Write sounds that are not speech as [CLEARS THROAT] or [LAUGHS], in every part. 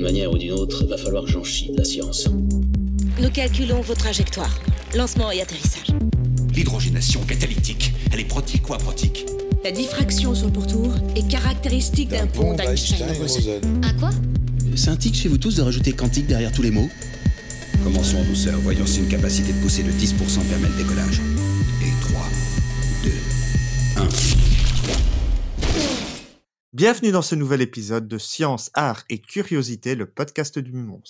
D'une manière ou d'une autre, va falloir que j'en chie de la science. Nous calculons vos trajectoires. Lancement et atterrissage. L'hydrogénation catalytique, elle est protique ou aprotique La diffraction sur le pourtour est caractéristique d'un pont d'Einstein-Rosen. Un quoi? C'est un tic chez vous tous de rajouter quantique derrière tous les mots? Commençons en douceur, voyons si une capacité de poussée de 10% permet le décollage. Bienvenue dans ce nouvel épisode de Science, Art et Curiosité, le podcast du Mumons.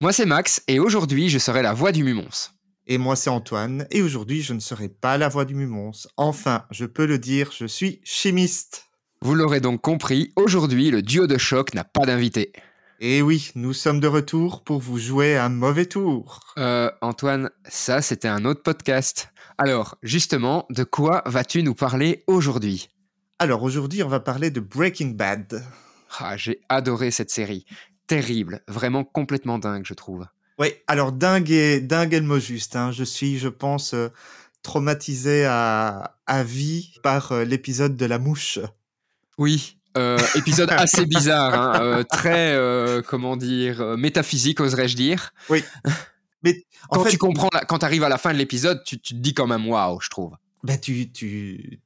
Moi c'est Max et aujourd'hui je serai la voix du Mumons. Et moi c'est Antoine, et aujourd'hui je ne serai pas la voix du Mumons. Enfin, je peux le dire, je suis chimiste. Vous l'aurez donc compris, aujourd'hui le duo de choc n'a pas d'invité. Et oui, nous sommes de retour pour vous jouer un mauvais tour. Euh, Antoine, ça c'était un autre podcast. Alors, justement, de quoi vas-tu nous parler aujourd'hui? Alors aujourd'hui on va parler de Breaking Bad. Ah, j'ai adoré cette série. Terrible, vraiment complètement dingue, je trouve. Oui, alors dingue et, dingue est le mot juste. hein. Je suis, je pense, euh, traumatisé à, à vie par euh, l'épisode de la mouche. Oui, euh, épisode [LAUGHS] assez bizarre, hein, euh, très, euh, comment dire, métaphysique, oserais-je dire. Oui. [LAUGHS] Mais en Quand fait, tu comprends, la- quand tu arrives à la fin de l'épisode, tu, tu te dis quand même waouh, je trouve. Ben tu, tu,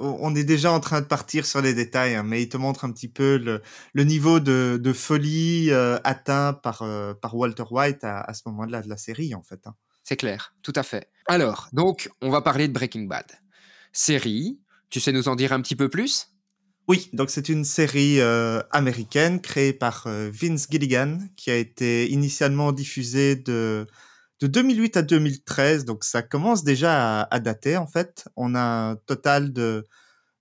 on est déjà en train de partir sur les détails, hein, mais il te montre un petit peu le, le niveau de, de folie euh, atteint par, euh, par Walter White à, à ce moment-là de la série, en fait. hein. C'est clair, tout à fait. Alors, donc, on va parler de Breaking Bad. Série, tu sais nous en dire un petit peu plus? Oui, donc c'est une série euh, américaine créée par Vince Gilligan, qui a été initialement diffusée de, de 2008 à 2013, donc ça commence déjà à, dater, en fait. On a un total de,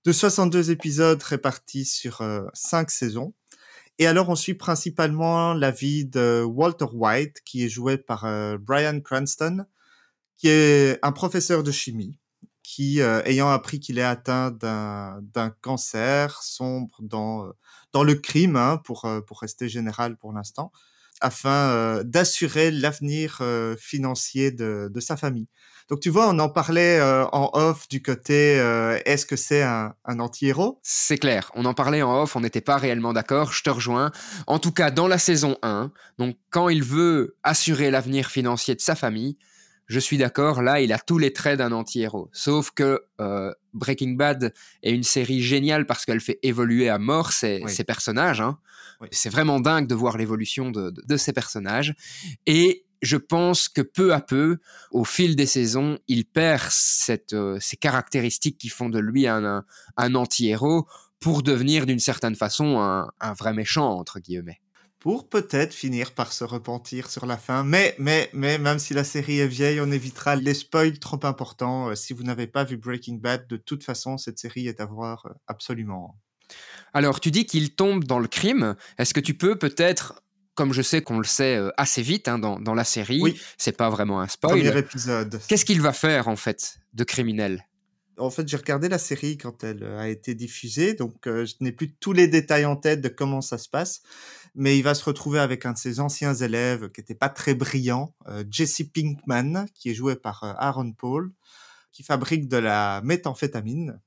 de 62 épisodes répartis sur 5 saisons. Et alors, on suit principalement la vie de Walter White, qui est joué par euh, Brian Cranston, qui est un professeur de chimie, qui, euh, ayant appris qu'il est atteint d'un cancer, sombre dans, euh, le crime, hein, euh, pour rester général pour l'instant, afin d'assurer l'avenir financier de, sa famille. Donc tu vois, on en parlait en off du côté est-ce que c'est un, un anti-héros? C'est clair, on en parlait en off, on n'était pas réellement d'accord, je te rejoins. En tout cas, dans la saison 1, donc quand il veut assurer l'avenir financier de sa famille, je suis d'accord, là, il a tous les traits d'un anti-héros. Sauf que euh, Breaking Bad est une série géniale parce qu'elle fait évoluer à mort ses, Oui. ses personnages. hein. Oui. C'est vraiment dingue de voir l'évolution de, de, de ces personnages. Et je pense que peu à peu, au fil des saisons, il perd cette, euh, ces caractéristiques qui font de lui un, un, un anti-héros pour devenir d'une certaine façon un, un vrai méchant, entre guillemets. Pour peut-être finir par se repentir sur la fin. Mais, mais, mais, même si la série est vieille, on évitera les spoils trop importants. Euh, si vous n'avez pas vu Breaking Bad, de toute façon, cette série est à voir euh, absolument. Alors, tu dis qu'il tombe dans le crime. Est-ce que tu peux peut-être, comme je sais qu'on le sait euh, assez vite hein, dans, dans la série, Oui. c'est pas vraiment un spoil, Premier épisode. qu'est-ce qu'il va faire en fait de criminel? En fait, j'ai regardé la série quand elle euh, a été diffusée, donc euh, je n'ai plus tous les détails en tête de comment ça se passe. Mais il va se retrouver avec un de ses anciens élèves qui n'était pas très brillant, euh, Jesse Pinkman, qui est joué par Aaron Paul, qui fabrique de la méthamphétamine.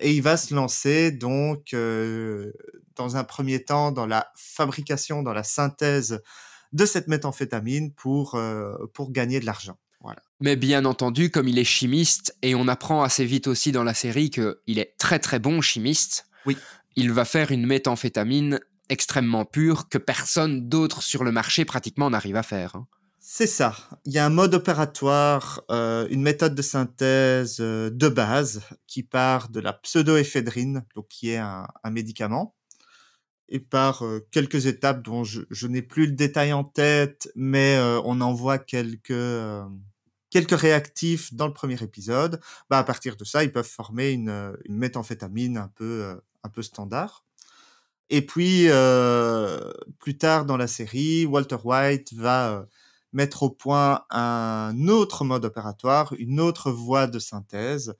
Et il va se lancer donc dans un premier temps dans la fabrication, dans la synthèse de cette méthamphétamine pour, pour gagner de l'argent. Mais bien entendu, comme il est chimiste, et on apprend assez vite aussi dans la série qu'il est très très bon chimiste, Oui. il va faire une méthamphétamine extrêmement pure que personne d'autre sur le marché pratiquement n'arrive à faire. hein. C'est ça. Il y a un mode opératoire, euh, une méthode de synthèse euh, de base qui part de la pseudoéphédrine, donc qui est un, un médicament, et par euh, quelques étapes dont je, je n'ai plus le détail en tête, mais on en voit quelques quelques réactifs dans le premier épisode. Bah, à partir de ça, ils peuvent former une, euh, une méthamphétamine un peu euh, un peu standard. Et puis euh, plus tard dans la série, Walter White va euh, mettre au point un autre mode opératoire, une autre voie de synthèse,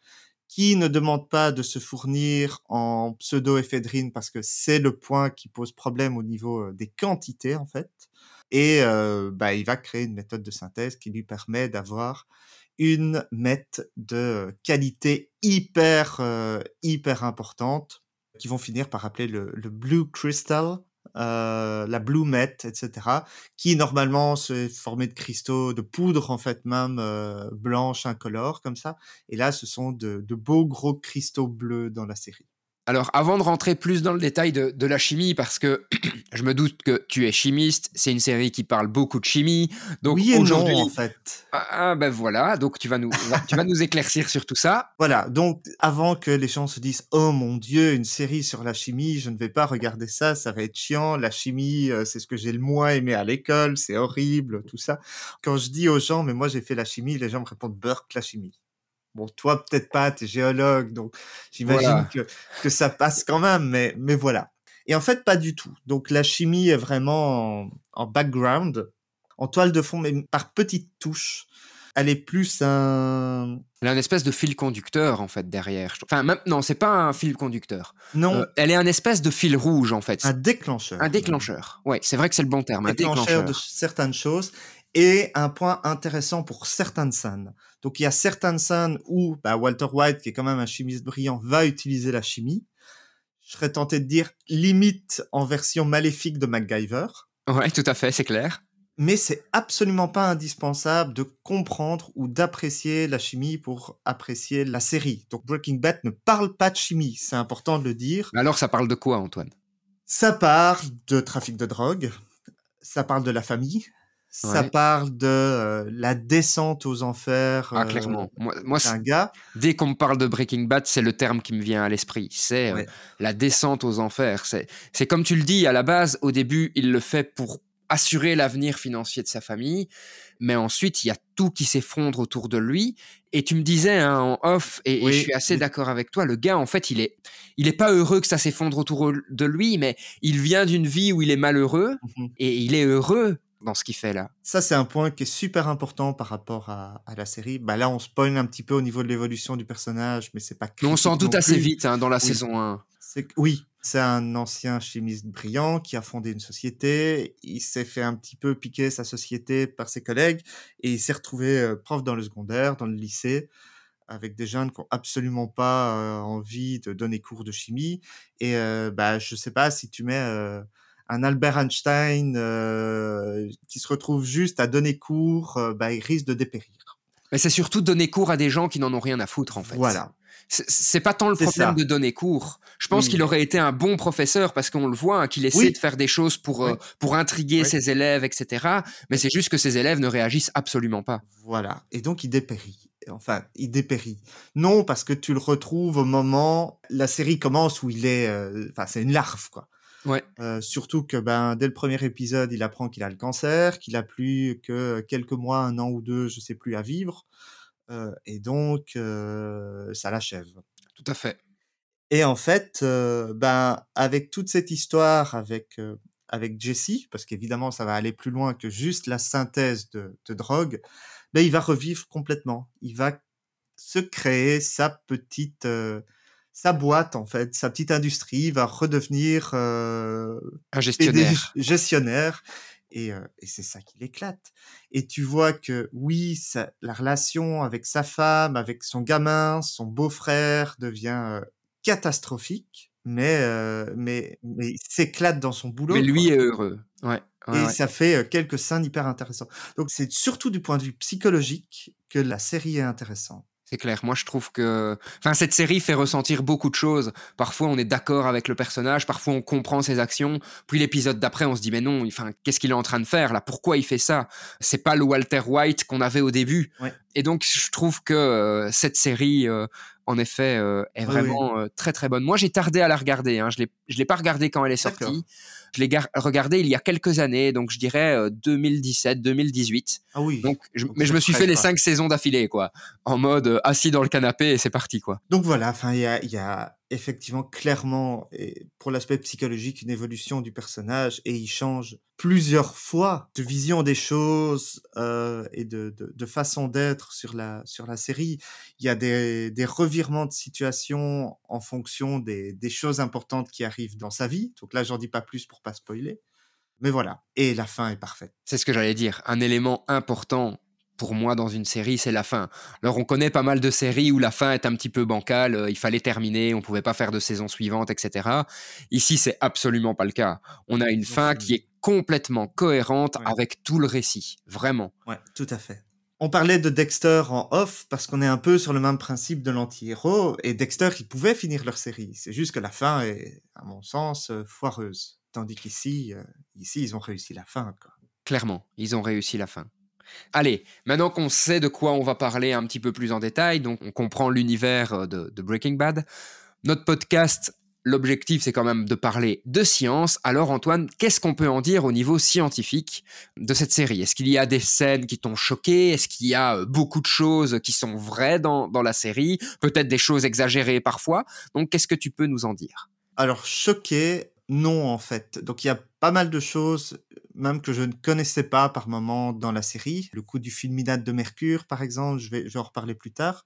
qui ne demande pas de se fournir en pseudoéphédrine parce que c'est le point qui pose problème au niveau des quantités en fait. Et euh, bah, il va créer une méthode de synthèse qui lui permet d'avoir une meth de qualité hyper euh, hyper importante qui vont finir par appeler le, le blue crystal euh, la Blue Met, etc., qui normalement se formé de cristaux, de poudre en fait même euh, blanche incolore comme ça. Et là, ce sont de, de beaux gros cristaux bleus dans la série. Alors, avant de rentrer plus dans le détail de, de la chimie, parce que [CLEARS THROAT] je me doute que tu es chimiste, c'est une série qui parle beaucoup de chimie. Donc oui et aujourd'hui, non, en fait. ah, ah, ben voilà, donc tu vas nous, tu vas nous éclaircir sur tout ça. [LAUGHS] Voilà, donc avant que les gens se disent oh mon dieu, une série sur la chimie, je ne vais pas regarder ça, ça va être chiant. La chimie, euh, c'est ce que j'ai le moins aimé à l'école, c'est horrible, tout ça. Quand je dis aux gens mais moi j'ai fait la chimie, les gens me répondent Burke la chimie. Bon, toi peut-être pas, t'es géologue, donc j'imagine Voilà. que, que ça passe quand même, mais, mais voilà. Et en fait, pas du tout. Donc la chimie est vraiment en, en background, en toile de fond, mais par petites touches. Elle est plus un... Elle a une espèce de fil conducteur, en fait, derrière. Enfin, même, non, c'est pas un fil conducteur. Non, Euh, elle est un espèce de fil rouge, en fait. un déclencheur. Un déclencheur. Ouais, c'est vrai que c'est le bon terme, un déclencheur. de certaines choses et un point intéressant pour certaines scènes. Donc il y a certaines scènes où bah, Walter White, qui est quand même un chimiste brillant, va utiliser la chimie. Je serais tenté de dire limite en version maléfique de MacGyver. Ouais, tout à fait, c'est clair. Mais c'est absolument pas indispensable de comprendre ou d'apprécier la chimie pour apprécier la série. Donc Breaking Bad ne parle pas de chimie, c'est important de le dire. Alors, ça parle de quoi, Antoine? Ça parle de trafic de drogue, ça parle de la famille, ça Ouais. parle de euh, la descente aux enfers Ah, euh, clairement. Moi, moi c'est- gars. dès qu'on me parle de Breaking Bad, c'est le terme qui me vient à l'esprit. C'est euh, Ouais. la descente aux enfers. C'est comme tu le dis, à la base, au début, il le fait pour assurer l'avenir financier de sa famille, mais ensuite, il y a tout qui s'effondre autour de lui. Et tu me disais hein, en off, et, je suis assez d'accord avec toi, le gars, en fait, il est, il est pas heureux que ça s'effondre autour de lui, mais il vient d'une vie où il est malheureux, Mhm. et il est heureux dans ce qu'il fait là. Ça, c'est un point qui est super important par rapport à, à la série. Bah, là, on spoil un petit peu au niveau de l'évolution du personnage, mais c'est pas Mais on s'en doute assez vite hein, dans la Oui. saison 1. C'est que- oui, c'est un ancien chimiste brillant qui a fondé une société. Il s'est fait un petit peu piquer sa société par ses collègues et il s'est retrouvé euh, prof dans le secondaire, dans le lycée, avec des jeunes qui ont absolument pas euh, envie de donner cours de chimie. Et euh, bah, je sais pas si tu mets euh, un Albert Einstein euh, qui se retrouve juste à donner cours, euh, bah, il risque de dépérir. Mais c'est surtout donner cours à des gens qui n'en ont rien à foutre, en fait. Voilà. C'est- pas tant le problème ça. de donner cours. Je pense Oui. qu'il aurait été un bon professeur parce qu'on le voit, hein, qu'il essaie Oui. de faire des choses pour, euh, pour intriguer ses élèves, etc. Mais c'est juste que ses élèves ne réagissent absolument pas. Voilà. Et donc, il dépérit. Enfin, il dépérit. Non, parce que tu le retrouves au moment, la série commence où il est, euh, enfin, c'est une larve, quoi. Ouais. Euh, surtout que, ben, dès le premier épisode, il apprend qu'il a le cancer, qu'il a plus que quelques mois, un an ou deux, je sais plus, à vivre. Euh, et donc, euh, ça l'achève. Tout à fait. Et en fait, ben, avec toute cette histoire avec, avec Jesse, parce qu'évidemment, ça va aller plus loin que juste la synthèse de, de drogue, ben, il va revivre complètement. Il va se créer sa petite, euh, sa boîte, en fait, sa petite industrie, va redevenir euh, Un gestionnaire. gestionnaire. Et, euh, et c'est ça qui l'éclate. Et tu vois que oui, ça, la relation avec sa femme, avec son gamin, son beau-frère devient euh, catastrophique, mais, euh, mais, mais il s'éclate dans son boulot. Mais lui quoi. est heureux. Ouais. ouais, Et ouais. ça fait euh, quelques scènes hyper intéressants. Donc c'est surtout du point de vue psychologique que la série est intéressante. C'est clair. Moi, je trouve que, enfin, cette série fait ressentir beaucoup de choses. Parfois, on est d'accord avec le personnage, parfois, on comprend ses actions. Puis l'épisode d'après, on se dit, mais non, enfin, qu'est-ce qu'il est en train de faire là? Pourquoi il fait ça? C'est pas le Walter White qu'on avait au début. Ouais. Et donc, je trouve que euh, cette série, euh, en effet, euh, est Oui, vraiment euh, très très bonne. Moi, j'ai tardé à la regarder. Hein. Je l'ai, je l'ai pas regardée quand elle est sortie. Je l'ai gar- regardée il y a quelques années, donc je dirais euh, 2017, 2018. Ah oui. Donc, je- Donc mais je me suis fait les cinq saisons d'affilée, quoi, en mode euh, assis dans le canapé et c'est parti, quoi. Donc voilà, enfin il y a, il y a effectivement clairement et pour l'aspect psychologique une évolution du personnage et il change plusieurs fois de vision des choses euh, et de, de, façon d'être sur la sur la série. Il y a des, des revirements de situation en fonction des, des choses importantes qui arrivent dans sa vie. Donc là j'en dis pas plus pour pas spoiler. Mais voilà, et la fin est parfaite. C'est ce que j'allais dire. Un élément important pour moi dans une série, c'est la fin. Alors on connaît pas mal de séries où la fin est un petit peu bancale, euh, il fallait terminer, on pouvait pas faire de saison suivante, etc. Ici, c'est absolument pas le cas. On a une fin qui est complètement cohérente avec tout le récit, vraiment. Ouais, tout à fait. On parlait de Dexter en off parce qu'on est un peu sur le même principe de l'anti-héros et Dexter, ils pouvaient finir leur série. C'est juste que la fin est, à mon sens, euh, foireuse. Tandis qu'ici, euh, ici, ils ont réussi la fin. Quoi. Clairement, ils ont réussi la fin. Allez, maintenant qu'on sait de quoi on va parler un petit peu plus en détail, donc on comprend l'univers euh, de, Breaking Bad, notre podcast l'objectif, c'est quand même de parler de science. Alors, Antoine, qu'est-ce qu'on peut en dire au niveau scientifique de cette série? Est-ce qu'il y a des scènes qui t'ont choqué? Est-ce qu'il y a euh, beaucoup de choses qui sont vraies dans, la série? Peut-être des choses exagérées parfois? Donc, qu'est-ce que tu peux nous en dire? Alors, choqué, non, en fait. Donc, il y a pas mal de choses, même que je ne connaissais pas par moment dans la série. Le coup du fulminate de Mercure, par exemple, je vais, je vais en reparler plus tard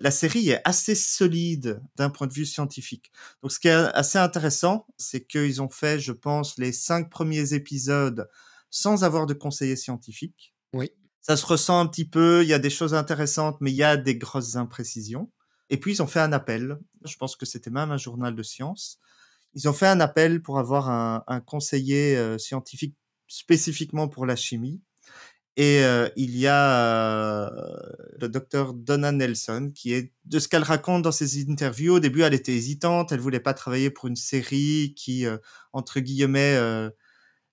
la série est assez solide d'un point de vue scientifique. Donc, ce qui est assez intéressant, c'est qu'ils ont fait, je pense, les cinq premiers épisodes sans avoir de conseiller scientifique. Oui. Ça se ressent un petit peu, il y a des choses intéressantes, mais il y a des grosses imprécisions. Et puis, ils ont fait un appel. Je pense que c'était même un journal de science. Ils ont fait un appel pour avoir un, conseiller euh, scientifique spécifiquement pour la chimie. Et euh, il y a euh, le docteur Donna Nelson, qui est, de ce qu'elle raconte dans ses interviews, au début, elle était hésitante, elle voulait pas travailler pour une série qui, entre guillemets,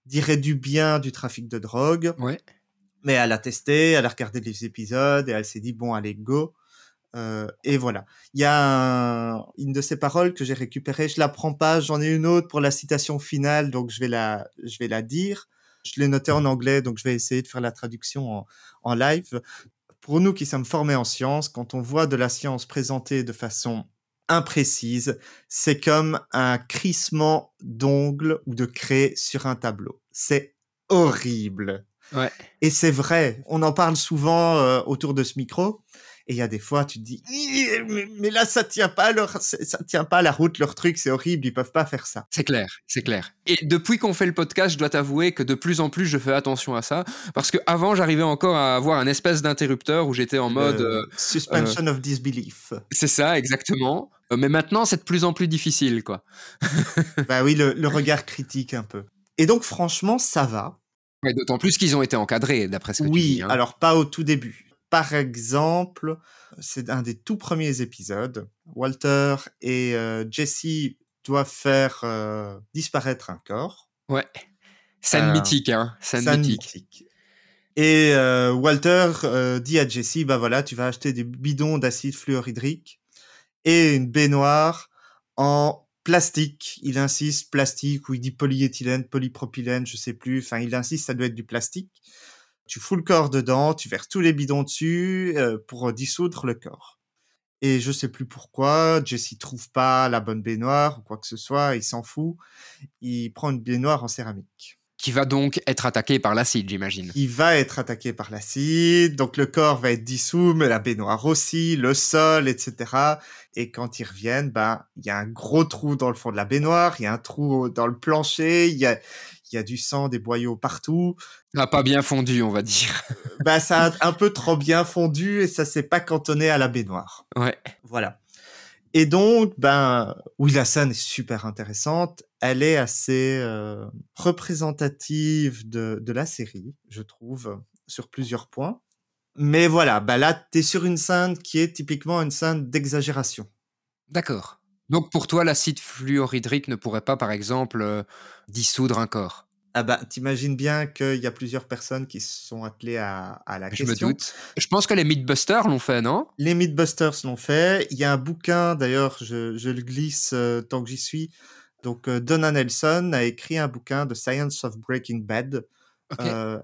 dirait du bien du trafic de drogue. Ouais. Mais elle a testé, elle a regardé les épisodes et elle s'est dit, bon, allez, go. Et voilà. Il y a une de ces paroles que j'ai récupérées, je la prends pas, j'en ai une autre pour la citation finale, donc je vais la, je vais la dire. Je l'ai noté en anglais, donc je vais essayer de faire la traduction en, live. Pour nous qui sommes formés en sciences, quand on voit de la science présentée de façon imprécise, c'est comme un crissement d'ongles ou de craie sur un tableau. C'est horrible. Ouais. Et c'est vrai, on en parle souvent euh, autour de ce micro. Et il y a des fois, tu te dis, mais, là, ça tient pas leur, ça tient pas la route, leur truc, c'est horrible, ils peuvent pas faire ça. C'est clair, c'est clair. Et depuis qu'on fait le podcast, je dois t'avouer que de plus en plus, je fais attention à ça, parce que avant, j'arrivais encore à avoir un espèce d'interrupteur où j'étais en mode euh, suspension of disbelief. C'est ça, exactement. Euh, mais maintenant, c'est de plus en plus difficile, quoi. [LAUGHS] bah oui, le, regard critique un peu. Et donc, franchement, ça va. D'autant plus qu'ils ont été encadrés, d'après ce que oui, tu dis. Oui, hein. alors pas au tout début. Par exemple, c'est un des tout premiers épisodes. Walter et euh, Jesse doivent faire euh, disparaître un corps. Ouais. Scène euh, mythique, hein. Scène, mythique. Et Walter dit à Jesse, bah voilà, tu vas acheter des bidons d'acide fluorhydrique et une baignoire en plastique. Il insiste plastique ou il dit polyéthylène, polypropylène, je sais plus. Enfin, il insiste, ça doit être du plastique. Tu fous le corps dedans, tu verses tous les bidons dessus euh, pour dissoudre le corps. Et je sais plus pourquoi, Jesse trouve pas la bonne baignoire ou quoi que ce soit, il s'en fout. Il prend une baignoire en céramique. Qui va donc être attaqué par l'acide, j'imagine. Il va être attaqué par l'acide, donc le corps va être dissous, mais la baignoire aussi, le sol, etc. Et quand ils reviennent, ben, il y a un gros trou dans le fond de la baignoire, il y a un trou dans le plancher, il y a, il y a du sang, des boyaux partout. Ça n'a pas bien fondu, on va dire. bah, ça a un peu trop bien fondu et ça s'est pas cantonné à la baignoire. Ouais. Voilà. Et donc, ben, oui, la scène est super intéressante. Elle est assez euh, représentative de, de la série, je trouve, sur plusieurs points. Mais voilà, bah là, tu es sur une scène qui est typiquement une scène d'exagération. D'accord. Donc pour toi, l'acide fluorhydrique ne pourrait pas, par exemple, euh, dissoudre un corps? Ah bah, t'imagines bien qu'il y a plusieurs personnes qui se sont attelées à, la question. Je me doute. Je pense que les Mythbusters l'ont fait, non? Les Mythbusters l'ont fait. Il y a un bouquin, d'ailleurs, je, le glisse euh, tant que j'y suis. Donc, euh, Donna Nelson a écrit un bouquin, The Science of Breaking Bad.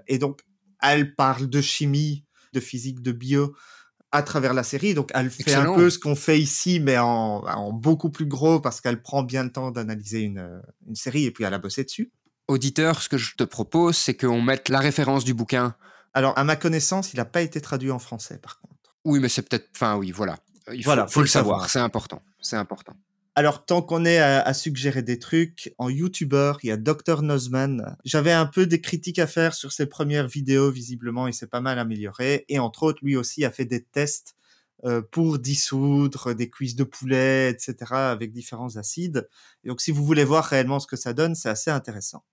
et donc, elle parle de chimie, de physique, de bio à travers la série. Donc, elle fait un peu ce qu'on fait ici, mais en, beaucoup plus gros parce qu'elle prend bien le temps d'analyser une, une, série et puis elle a bossé dessus. Auditeur, ce que je te propose, c'est qu'on mette la référence du bouquin. Alors, à ma connaissance, il n'a pas été traduit en français, par contre. Oui, mais c'est peut-être. Enfin, oui, voilà. Il faut, faut le savoir. C'est important. C'est important. Alors, tant qu'on est à, à suggérer des trucs, en YouTuber, il y a Dr. Nozman. J'avais un peu des critiques à faire sur ses premières vidéos, visiblement, il s'est pas mal amélioré. Et entre autres, lui aussi a fait des tests euh, pour dissoudre des cuisses de poulet, etc., avec différents acides. Et donc, si vous voulez voir réellement ce que ça donne, c'est assez intéressant.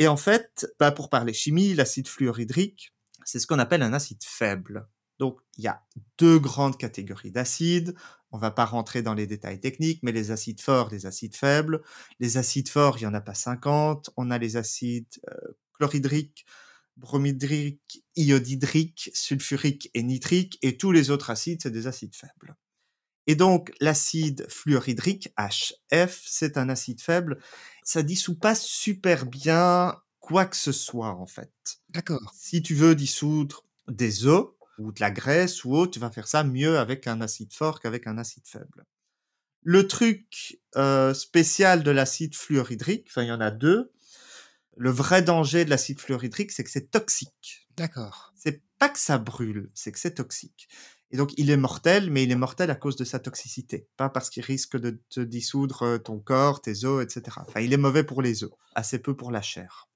Et en fait, bah, pour parler chimie, l'acide fluorhydrique, c'est ce qu'on appelle un acide faible. Donc, il y a deux grandes catégories d'acides. On va pas rentrer dans les détails techniques, mais les acides forts, les acides faibles. Les acides forts, il y en a pas 50. On a les acides euh, chlorhydriques, bromhydriques, iodhydriques, sulfuriques et nitriques. Et tous les autres acides, c'est des acides faibles. Et donc, l'acide fluorhydrique, HF, c'est un acide faible. Ça dissout pas super bien quoi que ce soit, en fait. D'accord. Si tu veux dissoudre des eaux, ou de la graisse ou autre, tu vas faire ça mieux avec un acide fort qu'avec un acide faible. Le truc euh, spécial de l'acide fluorhydrique, enfin il y en a deux. Le vrai danger de l'acide fluorhydrique, c'est que c'est toxique. D'accord. C'est pas que ça brûle, c'est que c'est toxique. Et donc il est mortel, mais il est mortel à cause de sa toxicité, pas parce qu'il risque de te dissoudre euh, ton corps, tes os, etc. Enfin, il est mauvais pour les os, assez peu pour la chair.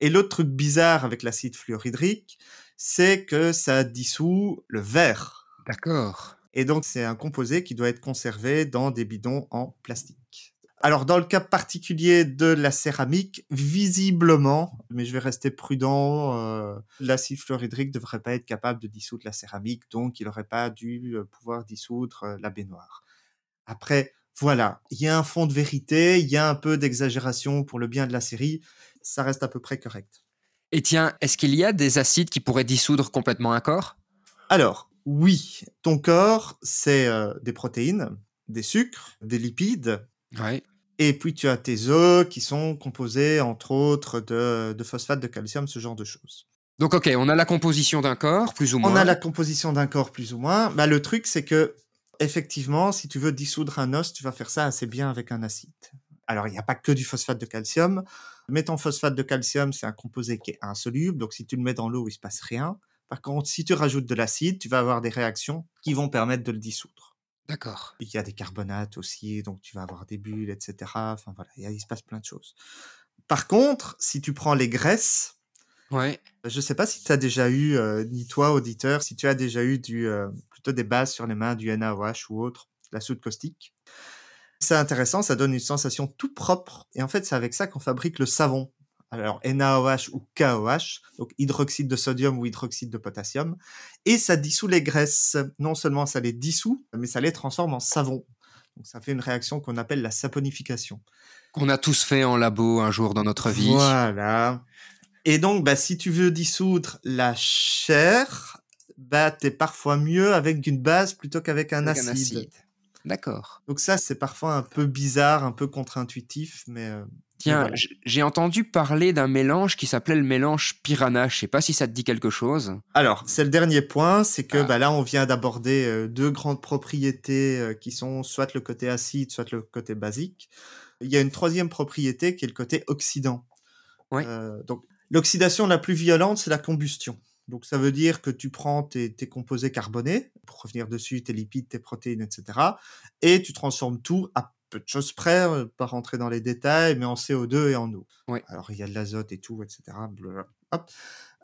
Et l'autre truc bizarre avec l'acide fluorhydrique, c'est que ça dissout le verre. D'accord. Et donc, c'est un composé qui doit être conservé dans des bidons en plastique. Alors, dans le cas particulier de la céramique, visiblement, mais je vais rester prudent, euh, l'acide fluorhydrique ne devrait pas être capable de dissoudre la céramique, donc il n'aurait pas dû euh, pouvoir dissoudre euh, la baignoire. Après, voilà, il y a un fond de vérité, il y a un peu d'exagération pour le bien de la série, ça reste à peu près correct. Et tiens, est-ce qu'il y a des acides qui pourraient dissoudre complètement un corps? Alors, oui, ton corps, c'est euh, des protéines, des sucres, des lipides, Et puis tu as tes os qui sont composés, entre autres, de, de phosphate de calcium, ce genre de choses. Donc ok, on a la composition d'un corps, plus ou moins. On a la composition d'un corps, plus ou moins. Bah, le truc, c'est que, effectivement, si tu veux dissoudre un os, tu vas faire ça assez bien avec un acide. Alors, il n'y a pas que du phosphate de calcium. Mais ton phosphate de calcium, c'est un composé qui est insoluble, donc si tu le mets dans l'eau, il se passe rien. Par contre, si tu rajoutes de l'acide, tu vas avoir des réactions qui vont permettre de le dissoudre. D'accord. Il y a des carbonates aussi, donc tu vas avoir des bulles, etc. Enfin voilà, il, se passe plein de choses. Par contre, si tu prends les graisses, Ouais. je sais pas si tu as déjà eu, euh, ni toi auditeur, si tu as déjà eu du, euh, plutôt des bases sur les mains, du NaOH ou autre, la soude caustique. C'est intéressant, ça donne une sensation tout propre. Et en fait, c'est avec ça qu'on fabrique le savon. Alors, NaOH ou KOH, donc hydroxyde de sodium ou hydroxyde de potassium. Et ça dissout les graisses. Non seulement ça les dissout, mais ça les transforme en savon. Donc, ça fait une réaction qu'on appelle la saponification. Qu'on a tous fait en labo un jour dans notre vie. Voilà. Et donc, bah, si tu veux dissoudre la chair, bah, t'es parfois mieux avec une base plutôt qu'avec un, acide. D'accord. Donc ça, c'est parfois un peu bizarre, un peu contre-intuitif, mais euh, Tiens, j'ai entendu parler d'un mélange qui s'appelait le mélange Piranha. Je sais pas si ça te dit quelque chose. alors c'est le dernier point, c'est que Ah. bah, là, on vient d'aborder euh, deux grandes propriétés euh, qui sont soit le côté acide, soit le côté basique. Il y a une troisième propriété qui est le côté oxydant. Euh, donc l'oxydation la plus violente, c'est la combustion. Donc ça veut dire que tu prends tes, tes composés carbonés, pour revenir dessus, tes lipides, tes protéines, etc. Et tu transformes tout à peu de choses près, pas rentrer dans les détails, mais en CO2 et en eau. Ouais. Alors il y a de l'azote et tout, etc. blablabla. Hop.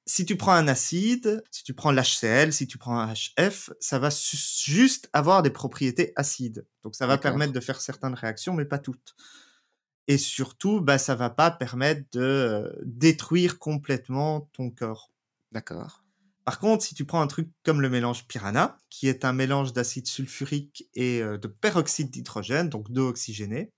Si tu prends un acide, si tu prends l'HCl, si tu prends un HF, ça va juste avoir des propriétés acides. Donc ça va permettre de faire certaines réactions, mais pas toutes. Et surtout, bah, ça va pas permettre de détruire complètement ton corps. D'accord. Par contre, si tu prends un truc comme le mélange Piranha, qui est un mélange d'acide sulfurique et euh, de peroxyde d'hydrogène, donc d'eau oxygénée,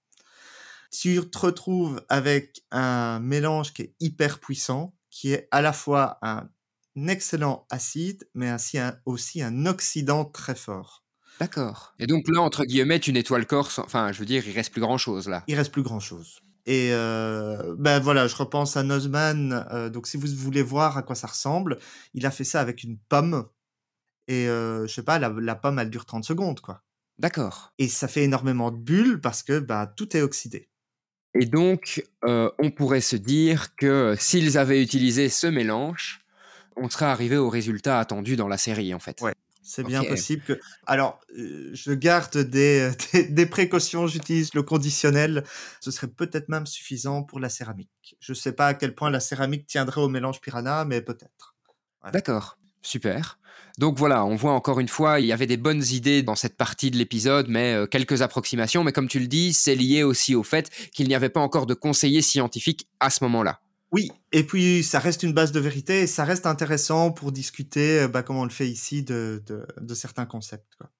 tu te retrouves avec un mélange qui est hyper puissant, qui est à la fois un excellent acide, mais ainsi un- aussi un oxydant très fort. D'accord. Et donc là, entre guillemets, tu nettoies le corps. sans- Enfin, je veux dire, il reste plus grand chose là. Il reste plus grand chose. Et euh, ben voilà, je repense à Nozman. euh, donc si vous voulez voir à quoi ça ressemble, il a fait ça avec une pomme. Et euh, je sais pas, la, la pomme, elle dure 30 secondes, quoi. D'accord. Et ça fait énormément de bulles parce que bah, tout est oxydé. Et donc, on pourrait se dire que s'ils avaient utilisé ce mélange, on serait arrivé au résultat attendu dans la série, en fait. C'est bien possible que. Alors, euh, je garde des, [LAUGHS] des, des précautions, j'utilise le conditionnel. Ce serait peut-être même suffisant pour la céramique. Je sais pas à quel point la céramique tiendrait au mélange piranha, mais peut-être. D'accord, super. Donc voilà, on voit encore une fois, il y avait des bonnes idées dans cette partie de l'épisode, mais euh, quelques approximations. Mais comme tu le dis, c'est lié aussi au fait qu'il n'y avait pas encore de conseiller scientifique à ce moment-là. Oui, et puis ça reste une base de vérité et ça reste intéressant pour discuter, euh, bah, comme on le fait ici, de, de, de certains concepts. Quoi.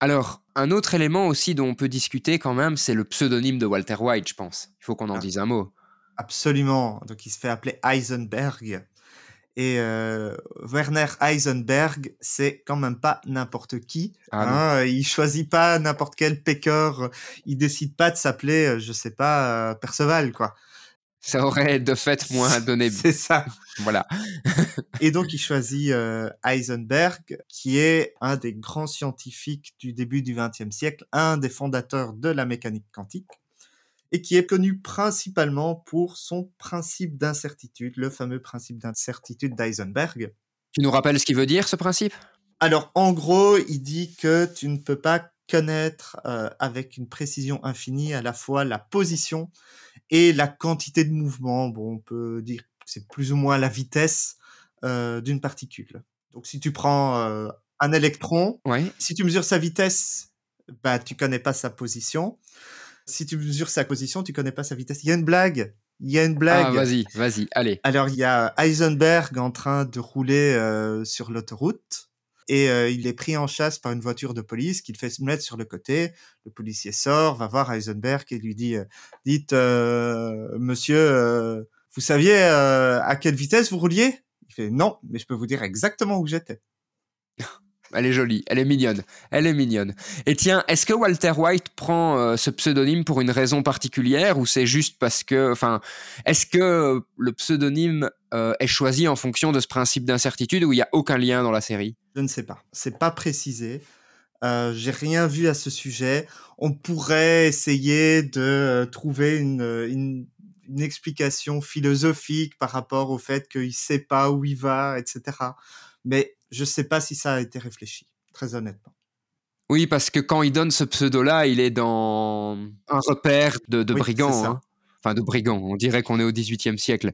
Alors, un autre élément aussi dont on peut discuter quand même, c'est le pseudonyme de Walter White, je pense. Il faut qu'on en Ah. dise un mot. Absolument. Donc il se fait appeler Heisenberg. Et euh, Werner Heisenberg, c'est quand même pas n'importe qui. Ah hein. Il choisit pas n'importe quel pécor. Il décide pas de s'appeler, euh, je sais pas, euh, Perceval, quoi. Ça aurait de fait moins donné. C'est ça. Voilà. [LAUGHS] Et donc il choisit euh, Heisenberg, qui est un des grands scientifiques du début du XXe siècle, un des fondateurs de la mécanique quantique, et qui est connu principalement pour son principe d'incertitude, le fameux principe d'incertitude d'Heisenberg. Tu nous rappelles ce qu'il veut dire, ce principe? Alors en gros, il dit que tu ne peux pas connaître euh, avec une précision infinie à la fois la position et la quantité de mouvement. Bon, on peut dire que c'est plus ou moins la vitesse euh, d'une particule. Donc si tu prends euh, un électron, Ouais. si tu mesures sa vitesse, bah tu connais pas sa position. Si tu mesures sa position, tu connais pas sa vitesse. Il y a une blague. Il y a une blague. Ah, vas-y, vas-y, allez. Alors, il y a Heisenberg en train de rouler euh, sur l'autoroute et il est pris en chasse par une voiture de police qu'il fait se mettre sur le côté. Le policier sort, va voir Heisenberg et lui dit Dites, monsieur, vous saviez à quelle vitesse vous rouliez? Il fait Non, mais je peux vous dire exactement où j'étais. [LAUGHS] Elle est jolie, elle est mignonne, elle est mignonne. Et tiens, est-ce que Walter White prend ce pseudonyme pour une raison particulière ou c'est juste parce que, enfin, est-ce que le pseudonyme est choisi en fonction de ce principe d'incertitude ou il n'y a aucun lien dans la série? Je ne sais pas. C'est pas précisé. Euh, J'ai rien vu à ce sujet. On pourrait essayer de euh, trouver une, une, une explication philosophique par rapport au fait qu'il sait pas où il va, etc. Mais je sais pas si ça a été réfléchi, très honnêtement. Oui, parce que quand il donne ce pseudo-là, il est dans un repère de, de Oui, brigands. hein. Enfin, de brigands, on dirait qu'on est au XVIIIe siècle.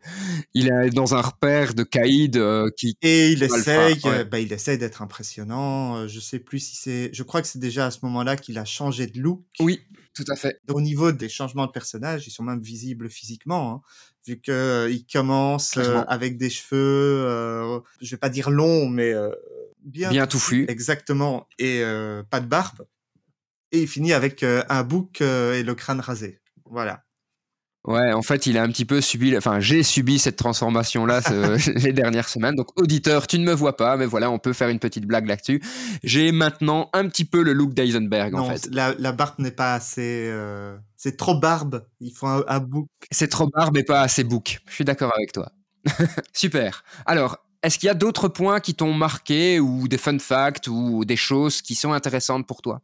Il est dans un repère de caïds euh, qui... Et il essaye, ouais. euh, bah, il essaye d'être impressionnant. Euh, Je sais plus si c'est, je crois que c'est déjà à ce moment-là qu'il a changé de look. Oui, tout à fait. Au niveau des changements de personnages, ils sont même visibles physiquement, hein, vu que euh, il commence euh, avec des cheveux, je vais pas dire longs, mais bien, Bien touffu. exactement, et pas de barbe, et il finit avec un bouc et le crâne rasé. Voilà. Ouais, en fait, il a un petit peu subi, enfin, j'ai subi cette transformation-là ce- [LAUGHS] [LAUGHS] les dernières semaines. Donc, auditeur, tu ne me vois pas, mais voilà, on peut faire une petite blague là-dessus. J'ai maintenant un petit peu le look d'Eisenberg, en fait. la, la barbe n'est pas assez, euh, c'est trop barbe. Il faut un, un bouc. C'est trop barbe et pas assez bouc. Je suis d'accord avec toi. [LAUGHS] Super. Alors, est-ce qu'il y a d'autres points qui t'ont marqué ou des fun facts ou des choses qui sont intéressantes pour toi?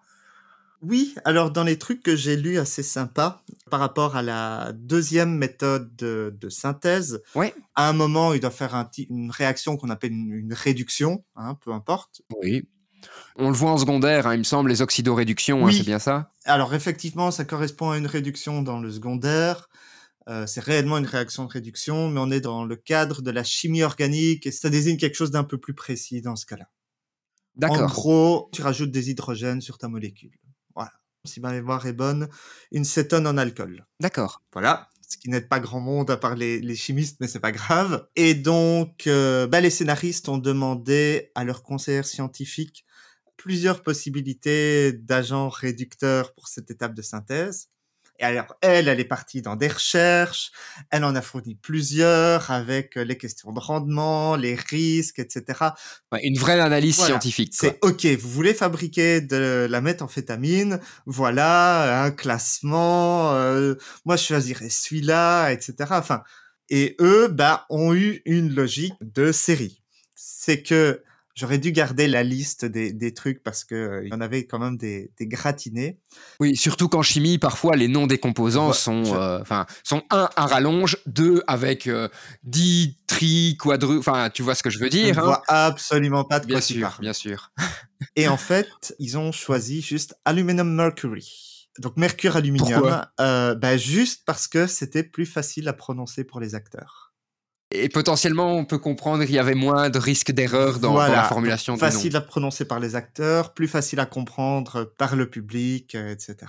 Oui, alors dans les trucs que j'ai lus assez sympas par rapport à la deuxième méthode de, de synthèse, Ouais. à un moment, il doit faire un une réaction qu'on appelle une, une réduction, hein, peu importe. Oui. On le voit en secondaire, hein, il me semble, les oxydoréductions, hein, Oui. c'est bien ça? Alors effectivement, ça correspond à une réduction dans le secondaire. Euh, c'est réellement une réaction de réduction, mais on est dans le cadre de la chimie organique et ça désigne quelque chose d'un peu plus précis dans ce cas-là. En D'accord. gros, tu rajoutes des hydrogènes sur ta molécule. Si ma mémoire est bonne, une cétone en alcool. D'accord. Voilà, ce qui n'aide pas grand monde à part les, les chimistes, mais c'est pas grave. Et donc, euh, bah, les scénaristes ont demandé à leurs conseillers scientifiques plusieurs possibilités d'agents réducteurs pour cette étape de synthèse. Et alors, elle, elle est partie dans des recherches, elle en a fourni plusieurs avec euh, les questions de rendement, les risques, etc. Ouais, une vraie analyse Voilà. scientifique. C'est OK, vous voulez fabriquer de la méthamphétamine, voilà un classement, euh, moi je choisirais celui-là, etc. Enfin, et eux, bah, ont eu une logique de série. C'est que J'aurais dû garder la liste des, des trucs parce que euh, il y en avait quand même des, des gratinés. Oui, surtout qu'en chimie, parfois, les noms des composants Ouais, sont, je- euh, sont un à rallonge, deux avec euh, dix, tri, quadru, enfin, tu vois ce que je veux Je dire. ne hein vois absolument pas de bien quoi tu sûr, parles. bien sûr. Et en fait, ils ont choisi juste aluminum mercury. Donc mercure aluminium, Pourquoi? euh, bah, juste parce que c'était plus facile à prononcer pour les acteurs. Et potentiellement, on peut comprendre qu'il y avait moins de risque d'erreur dans, la formulation donc facile à prononcer par les acteurs, plus facile à comprendre par le public, euh, etc.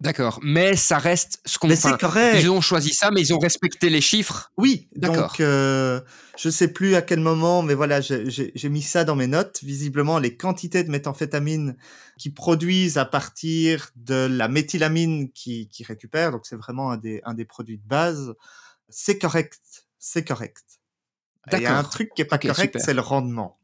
D'accord, mais ça reste ce qu'on. Mais c'est correct. Ils ont choisi ça, mais ils ont respecté les chiffres. Oui, D'accord. donc euh, je sais plus à quel moment, mais voilà, j'ai- mis ça dans mes notes. Visiblement, les quantités de méthamphétamine qui produisent à partir de la méthylamine qui, qui récupère, donc c'est vraiment un des, un des produits de base, c'est correct, c'est correct. Il y a un truc qui est pas correct, c'est le rendement.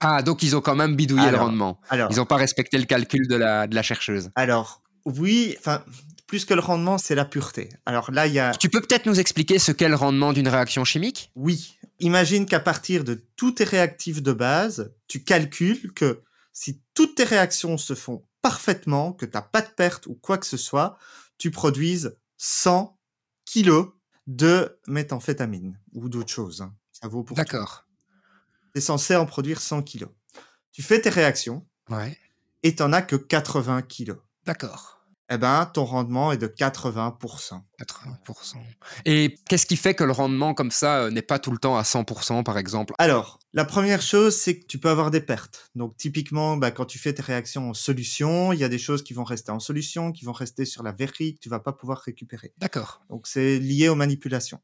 Ah, donc ils ont quand même bidouillé le rendement. Alors, Ils n'ont pas respecté le calcul de la, de la chercheuse. alors oui, enfin, plus que le rendement, c'est la pureté. Alors là, il y a, Tu peux peut-être nous expliquer ce qu'est le rendement d'une réaction chimique? Oui. Imagine qu'à partir de tous tes réactifs de base, tu calcules que si toutes tes réactions se font parfaitement, que tu n'as pas de perte ou quoi que ce soit, tu produises 100 kilos de méthamphétamine ou d'autres choses. hein. Ça vaut pour. D'accord. Tu es censé en produire 100 kilos. Tu fais tes réactions Ouais. et tu n'en as que 80 kilos. D'accord. Eh ben, ton rendement est de 80%. 80%. Et qu'est-ce qui fait que le rendement comme ça euh, n'est pas tout le temps à 100% par exemple? Alors, la première chose, c'est que tu peux avoir des pertes. Donc, typiquement, bah, quand tu fais tes réactions en solution, il y a des choses qui vont rester en solution, qui vont rester sur la verrie, que tu vas pas pouvoir récupérer. D'accord. Donc, c'est lié aux manipulations.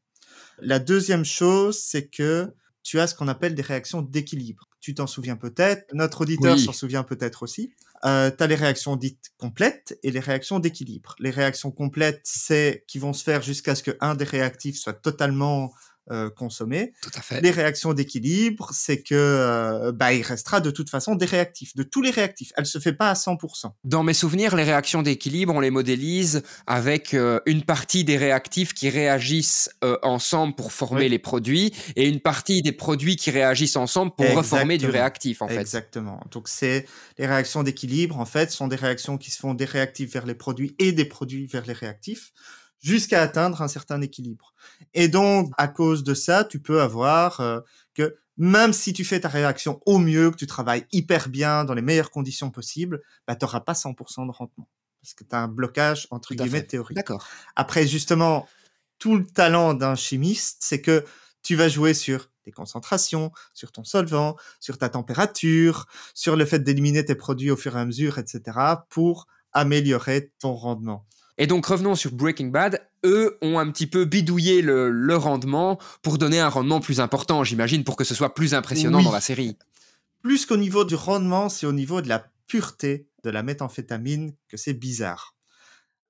La deuxième chose, c'est que tu as ce qu'on appelle des réactions d'équilibre. Tu t'en souviens peut-être, notre auditeur Oui. s'en souvient peut-être aussi. Euh, tu les réactions dites complètes et les réactions d'équilibre. Les réactions complètes, c'est qui vont se faire jusqu'à ce qu'un des réactifs soit totalement euh, consommé. Tout à fait. Les réactions d'équilibre, c'est que euh, bah, il restera de toute façon des réactifs, de tous les réactifs. Elle se fait pas à 100%. Dans mes souvenirs, les réactions d'équilibre, on les modélise avec euh, une partie des réactifs qui réagissent euh, ensemble pour former Oui. les produits et une partie des produits qui réagissent ensemble pour reformer du réactif en fait. Exactement. Donc c'est les réactions d'équilibre en fait sont des réactions qui se font des réactifs vers les produits et des produits vers les réactifs jusqu'à atteindre un certain équilibre. Et donc à cause de ça, tu peux avoir euh, que même si tu fais ta réaction au mieux, que tu travailles hyper bien dans les meilleures conditions possibles, bah, tu n'auras pas 100% de rendement parce que tu as un blocage entre guillemets théorique. D'accord. Après, justement, tout le talent d'un chimiste, c'est que tu vas jouer sur tes concentrations, sur ton solvant, sur ta température, sur le fait d'éliminer tes produits au fur et à mesure, etc., pour améliorer ton rendement. Et donc revenons sur Breaking Bad. Eux ont un petit peu bidouillé le, le rendement pour donner un rendement plus important, j'imagine, pour que ce soit plus impressionnant Oui. dans la série. Plus qu'au niveau du rendement, c'est au niveau de la pureté de la méthamphétamine que c'est bizarre.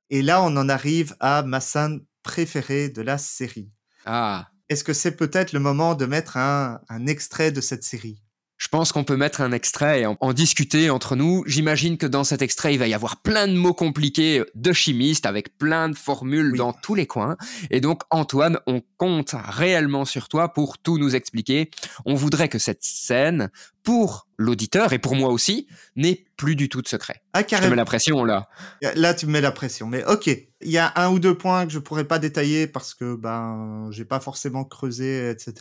Et là, on en arrive à ma scène préférée de la série. Ah, Est-ce que c'est peut-être le moment de mettre un, un extrait de cette série? Je pense qu'on peut mettre un extrait et en, en discuter entre nous. J'imagine que dans cet extrait, il va y avoir plein de mots compliqués de chimistes avec plein de formules Oui. dans tous les coins. Et donc, Antoine, on compte réellement sur toi pour tout nous expliquer. On voudrait que cette scène, pour l'auditeur et pour moi aussi, n'ait plus du tout de secret. Ah, Je te carrément. mets la pression là. Là, tu me mets la pression. Mais ok, il y a un ou deux points que je pourrais pas détailler parce que ben j'ai pas forcément creusé, etc.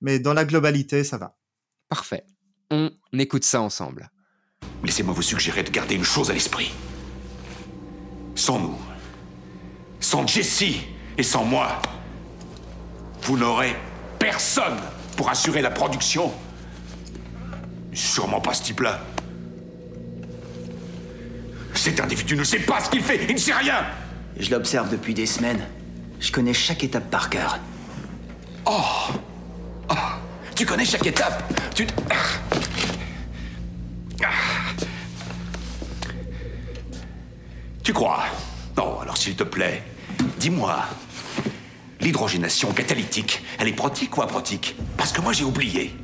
Mais dans la globalité, ça va. Parfait. On écoute ça ensemble. Laissez-moi vous suggérer de garder une chose à l'esprit. Sans nous, sans Jessie et sans moi, vous n'aurez personne pour assurer la production. Sûrement pas ce type-là. Cet individu ne sait pas ce qu'il fait, il ne sait rien. Je l'observe depuis des semaines. Je connais chaque étape par cœur. Tu connais chaque étape. Tu. Tu crois? Non, alors s'il te plaît, dis-moi. L'hydrogénation catalytique, elle est protique ou aprotique Parce que moi j'ai oublié.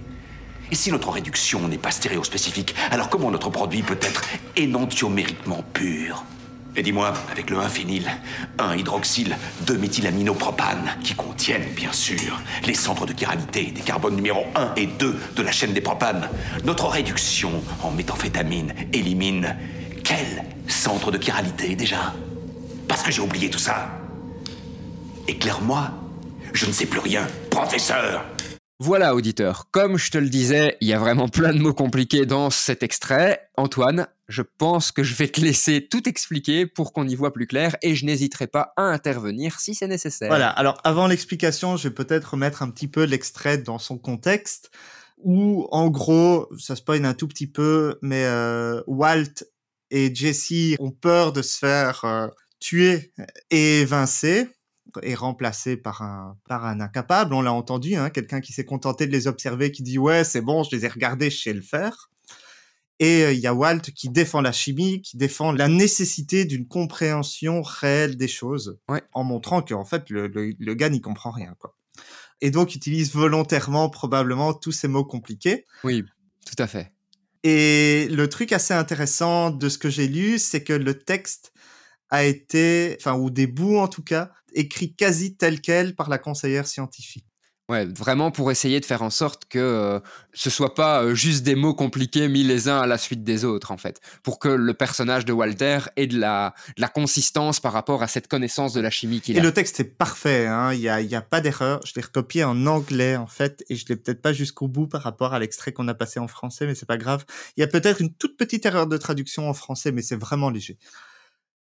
Et si notre réduction n'est pas stéréospécifique, alors comment notre produit peut être énantiomériquement pur? Mais dis-moi, avec le 1-phényl, 1-hydroxyle, 2-méthylaminopropane, qui contiennent, bien sûr, les centres de chiralité des carbones numéro 1 et 2 de la chaîne des propanes, notre réduction en méthamphétamine élimine quel centre de chiralité déjà? Parce que j'ai oublié tout ça. Éclaire-moi. Je ne sais plus rien, professeur. Voilà, auditeur. Comme je te le disais, il y a vraiment plein de mots compliqués dans cet extrait. Antoine, je pense que je vais te laisser tout expliquer pour qu'on y voit plus clair et je n'hésiterai pas à intervenir si c'est nécessaire. Voilà, alors avant l'explication, je vais peut-être remettre un petit peu l'extrait dans son contexte où, en gros, ça spoil un tout petit peu, mais euh, Walt et Jesse ont peur de se faire euh, tuer et évincer est remplacé par un, par un incapable, on l'a entendu, hein, quelqu'un qui s'est contenté de les observer, qui dit ouais c'est bon, je les ai regardés, je sais le faire. Et euh, il y a Walt qui défend la chimie, qui défend la nécessité d'une compréhension réelle des choses, en montrant qu'en fait le, le, le gars n'y comprend rien. Quoi. Et donc utilise volontairement probablement tous ces mots compliqués. Oui, tout à fait. Et le truc assez intéressant de ce que j'ai lu, c'est que le texte a été, enfin, ou des bouts en tout cas, écrits quasi tel quel par la conseillère scientifique. Ouais, vraiment pour essayer de faire en sorte que euh, ce soit pas euh, juste des mots compliqués mis les uns à la suite des autres, en fait. Pour que le personnage de Walter ait de la, de la consistance par rapport à cette connaissance de la chimie qu'il a. Et le texte est parfait, hein. il n'y a, y a pas d'erreur. Je l'ai recopié en anglais, en fait, et je l'ai peut-être pas jusqu'au bout par rapport à l'extrait qu'on a passé en français, mais c'est pas grave. Il y a peut-être une toute petite erreur de traduction en français, mais c'est vraiment léger.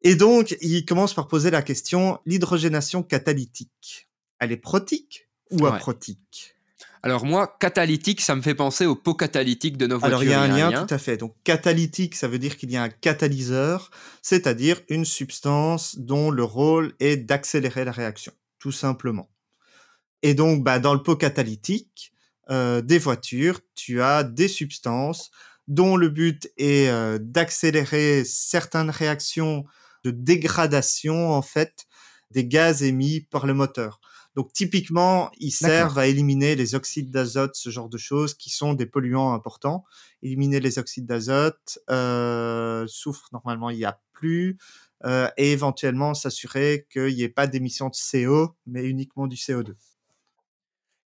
Et donc, il commence par poser la question, l'hydrogénation catalytique, elle est protique? Ou Ouais. aprotique Alors moi, catalytique, ça me fait penser au pot catalytique de nos voitures. Alors, il y a un lien, tout à fait. Donc, catalytique, ça veut dire qu'il y a un catalyseur, c'est-à-dire une substance dont le rôle est d'accélérer la réaction, tout simplement. Et donc, bah, dans le pot catalytique euh, des voitures, tu as des substances dont le but est euh, d'accélérer certaines réactions de dégradation, en fait, des gaz émis par le moteur. Donc, typiquement, ils servent à éliminer les oxydes d'azote, ce genre de choses, qui sont des polluants importants. Éliminer les oxydes d'azote, euh, soufre, normalement, il n'y a plus, euh, et éventuellement s'assurer qu'il n'y ait pas d'émission de CO, mais uniquement du CO2.